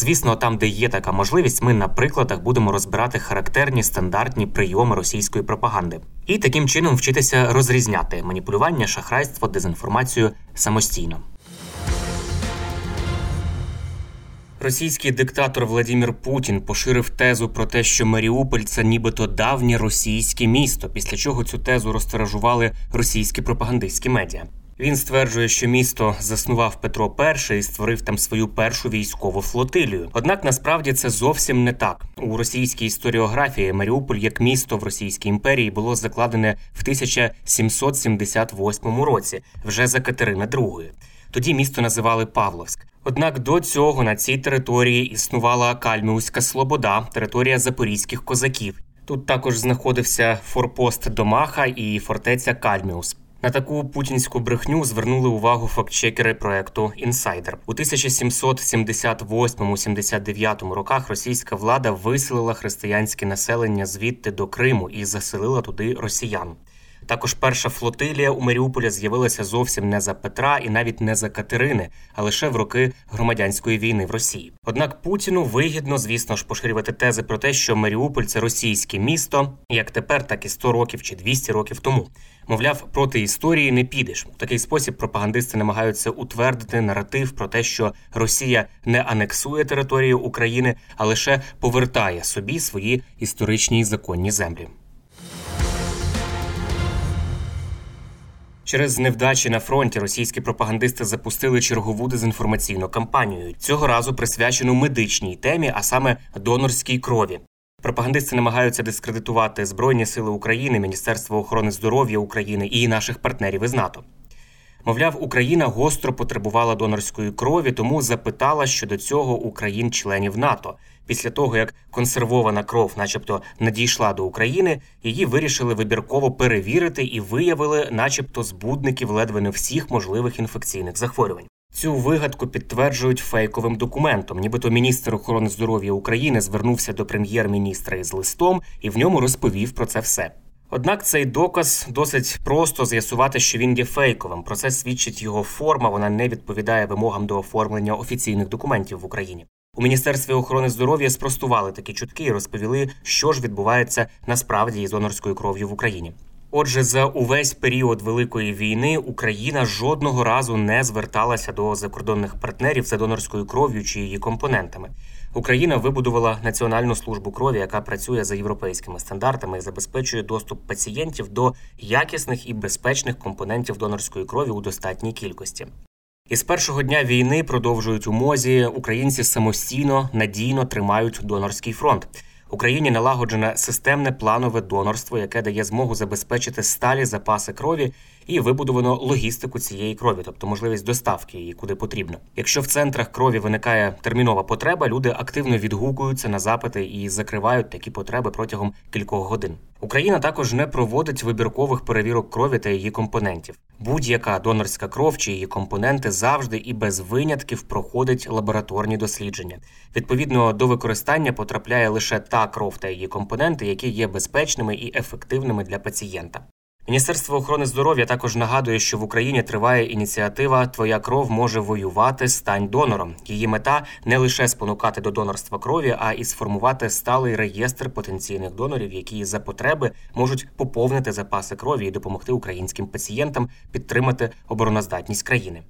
Звісно, там, де є така можливість, ми на прикладах будемо розбирати характерні стандартні прийоми російської пропаганди і таким чином вчитися розрізняти маніпулювання, шахрайство, дезінформацію самостійно. Російський диктатор Владимир Путін поширив тезу про те, що Маріуполь це нібито давнє російське місто, після чого цю тезу розтиражували російські пропагандистські медіа. Він стверджує, що місто заснував Петро І і створив там свою першу військову флотилію. Однак насправді це зовсім не так. У російській історіографії Маріуполь як місто в Російській імперії було закладене в 1778 році, вже за Катерини II. Тоді місто називали Павловськ. Однак до цього на цій території існувала Кальміуська Слобода, територія запорізьких козаків. Тут також знаходився форпост Домаха і фортеця Кальміус. На таку путінську брехню звернули увагу фактчекери проекту Інсайдер у 1778-79 роках. Російська влада виселила християнське населення звідти до Криму і заселила туди росіян. Також перша флотилія у Маріуполі з'явилася зовсім не за Петра і навіть не за Катерини, а лише в роки громадянської війни в Росії. Однак Путіну вигідно, звісно ж, поширювати тези про те, що Маріуполь це російське місто, як тепер, так і 100 років чи 200 років тому. Мовляв, проти історії не підеш. У такий спосіб пропагандисти намагаються утвердити наратив про те, що Росія не анексує територію України, а лише повертає собі свої історичні і законні землі. Через невдачі на фронті російські пропагандисти запустили чергову дезінформаційну кампанію. Цього разу присвячену медичній темі, а саме донорській крові. Пропагандисти намагаються дискредитувати Збройні Сили України, Міністерство охорони здоров'я України і наших партнерів із НАТО. Мовляв, Україна гостро потребувала донорської крові, тому запитала щодо цього у країн-членів НАТО. Після того, як консервована кров, начебто, надійшла до України, її вирішили вибірково перевірити і виявили, начебто, збудників ледве не всіх можливих інфекційних захворювань. Цю вигадку підтверджують фейковим документом. Нібито міністр охорони здоров'я України звернувся до прем'єр-міністра із листом і в ньому розповів про це все. Однак цей доказ досить просто з'ясувати, що він є фейковим. Про це свідчить його форма. Вона не відповідає вимогам до оформлення офіційних документів в Україні. У міністерстві охорони здоров'я спростували такі чутки і розповіли, що ж відбувається насправді із донорською кров'ю в Україні. Отже, за увесь період великої війни Україна жодного разу не зверталася до закордонних партнерів за донорською кров'ю чи її компонентами. Україна вибудувала національну службу крові, яка працює за європейськими стандартами і забезпечує доступ пацієнтів до якісних і безпечних компонентів донорської крові у достатній кількості. І з першого дня війни продовжують у мозі українці самостійно надійно тримають донорський фронт. Україні налагоджене системне планове донорство, яке дає змогу забезпечити сталі запаси крові і вибудовано логістику цієї крові, тобто можливість доставки її куди потрібно. Якщо в центрах крові виникає термінова потреба, люди активно відгукуються на запити і закривають такі потреби протягом кількох годин. Україна також не проводить вибіркових перевірок крові та її компонентів. Будь-яка донорська кров чи її компоненти завжди і без винятків проходить лабораторні дослідження. Відповідно до використання потрапляє лише та кров та її компоненти, які є безпечними і ефективними для пацієнта. Міністерство охорони здоров'я також нагадує, що в Україні триває ініціатива Твоя кров може воювати, стань донором. Її мета не лише спонукати до донорства крові, а і сформувати сталий реєстр потенційних донорів, які за потреби можуть поповнити запаси крові і допомогти українським пацієнтам підтримати обороноздатність країни.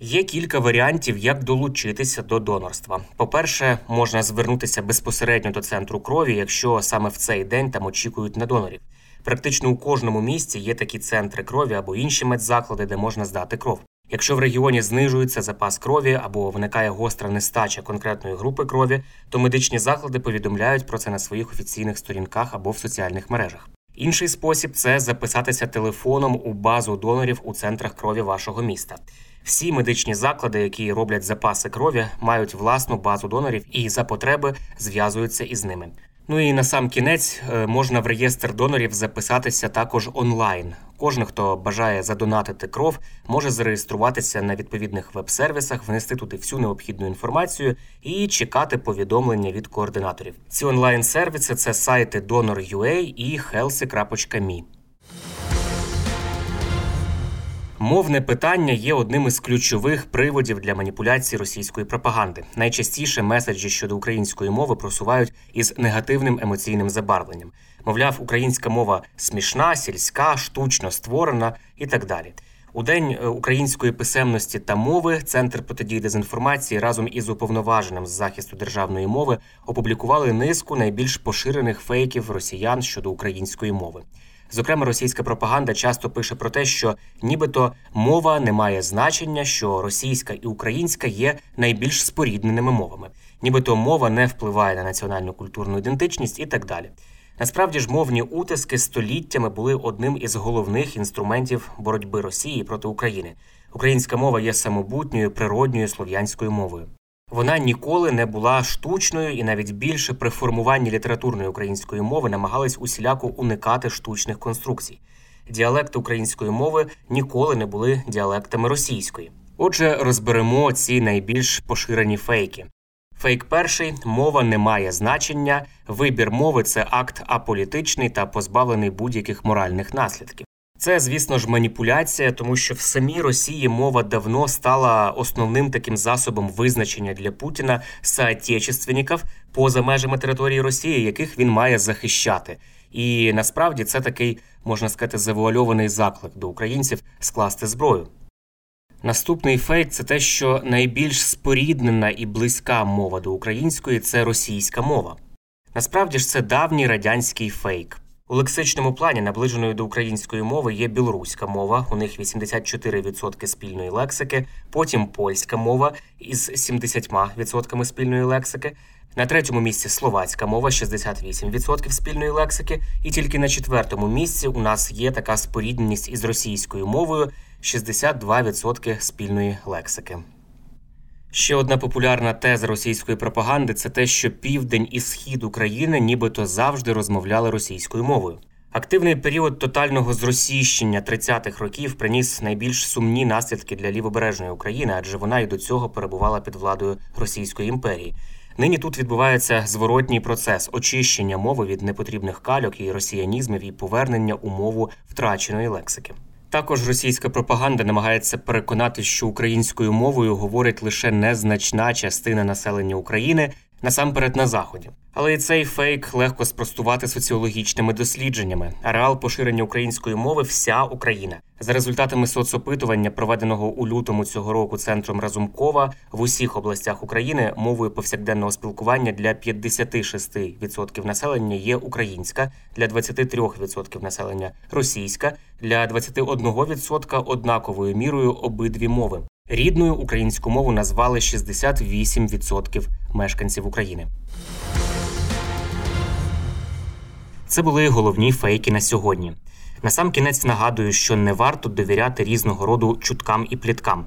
Є кілька варіантів, як долучитися до донорства. По-перше, можна звернутися безпосередньо до центру крові, якщо саме в цей день там очікують на донорів. Практично у кожному місці є такі центри крові або інші медзаклади, де можна здати кров. Якщо в регіоні знижується запас крові або виникає гостра нестача конкретної групи крові, то медичні заклади повідомляють про це на своїх офіційних сторінках або в соціальних мережах. Інший спосіб це записатися телефоном у базу донорів у центрах крові вашого міста. Всі медичні заклади, які роблять запаси крові, мають власну базу донорів і за потреби зв'язуються із ними. Ну і на сам кінець е, можна в реєстр донорів записатися також онлайн. Кожен, хто бажає задонатити кров, може зареєструватися на відповідних веб-сервісах, внести туди всю необхідну інформацію і чекати повідомлення від координаторів. Ці онлайн-сервіси це сайти Donor.ua і healthy.me. Мовне питання є одним із ключових приводів для маніпуляції російської пропаганди. Найчастіше меседжі щодо української мови просувають із негативним емоційним забарвленням. Мовляв, українська мова смішна, сільська, штучно створена і так далі. У день е, української писемності та мови Центр протидії дезінформації разом із уповноваженим з захисту державної мови опублікували низку найбільш поширених фейків росіян щодо української мови. Зокрема, російська пропаганда часто пише про те, що нібито мова не має значення, що російська і українська є найбільш спорідненими мовами, нібито мова не впливає на національну культурну ідентичність і так далі. Насправді ж мовні утиски століттями були одним із головних інструментів боротьби Росії проти України. Українська мова є самобутньою природньою слов'янською мовою. Вона ніколи не була штучною і навіть більше при формуванні літературної української мови намагались усіляко уникати штучних конструкцій. Діалекти української мови ніколи не були діалектами російської. Отже, розберемо ці найбільш поширені фейки. Фейк перший мова не має значення. Вибір мови це акт аполітичний та позбавлений будь-яких моральних наслідків. Це, звісно ж, маніпуляція, тому що в самій Росії мова давно стала основним таким засобом визначення для Путіна соотечественників поза межами території Росії, яких він має захищати. І насправді це такий, можна сказати, завуальований заклик до українців скласти зброю. Наступний фейк це те, що найбільш споріднена і близька мова до української це російська мова. Насправді ж це давній радянський фейк. У лексичному плані наближеною до української мови є білоруська мова, у них 84% спільної лексики, потім польська мова із 70% спільної лексики. На третьому місці словацька мова 68% спільної лексики, і тільки на четвертому місці у нас є така спорідненість із російською мовою 62% спільної лексики. Ще одна популярна теза російської пропаганди це те, що південь і схід України нібито завжди розмовляли російською мовою. Активний період тотального зросійщення 30-х років приніс найбільш сумні наслідки для лівобережної України, адже вона і до цього перебувала під владою Російської імперії. Нині тут відбувається зворотній процес очищення мови від непотрібних кальок і росіянізмів і повернення у мову втраченої лексики. Також російська пропаганда намагається переконати, що українською мовою говорить лише незначна частина населення України, насамперед на заході. Але і цей фейк легко спростувати соціологічними дослідженнями. Ареал поширення української мови вся Україна. За результатами соцопитування, проведеного у лютому цього року центром Разумкова в усіх областях України мовою повсякденного спілкування для 56% населення є українська, для 23% населення російська, для 21% однаковою мірою обидві мови. Рідною українську мову назвали 68% мешканців України. Це були головні фейки на сьогодні. Насамкінець нагадую, що не варто довіряти різного роду чуткам і пліткам.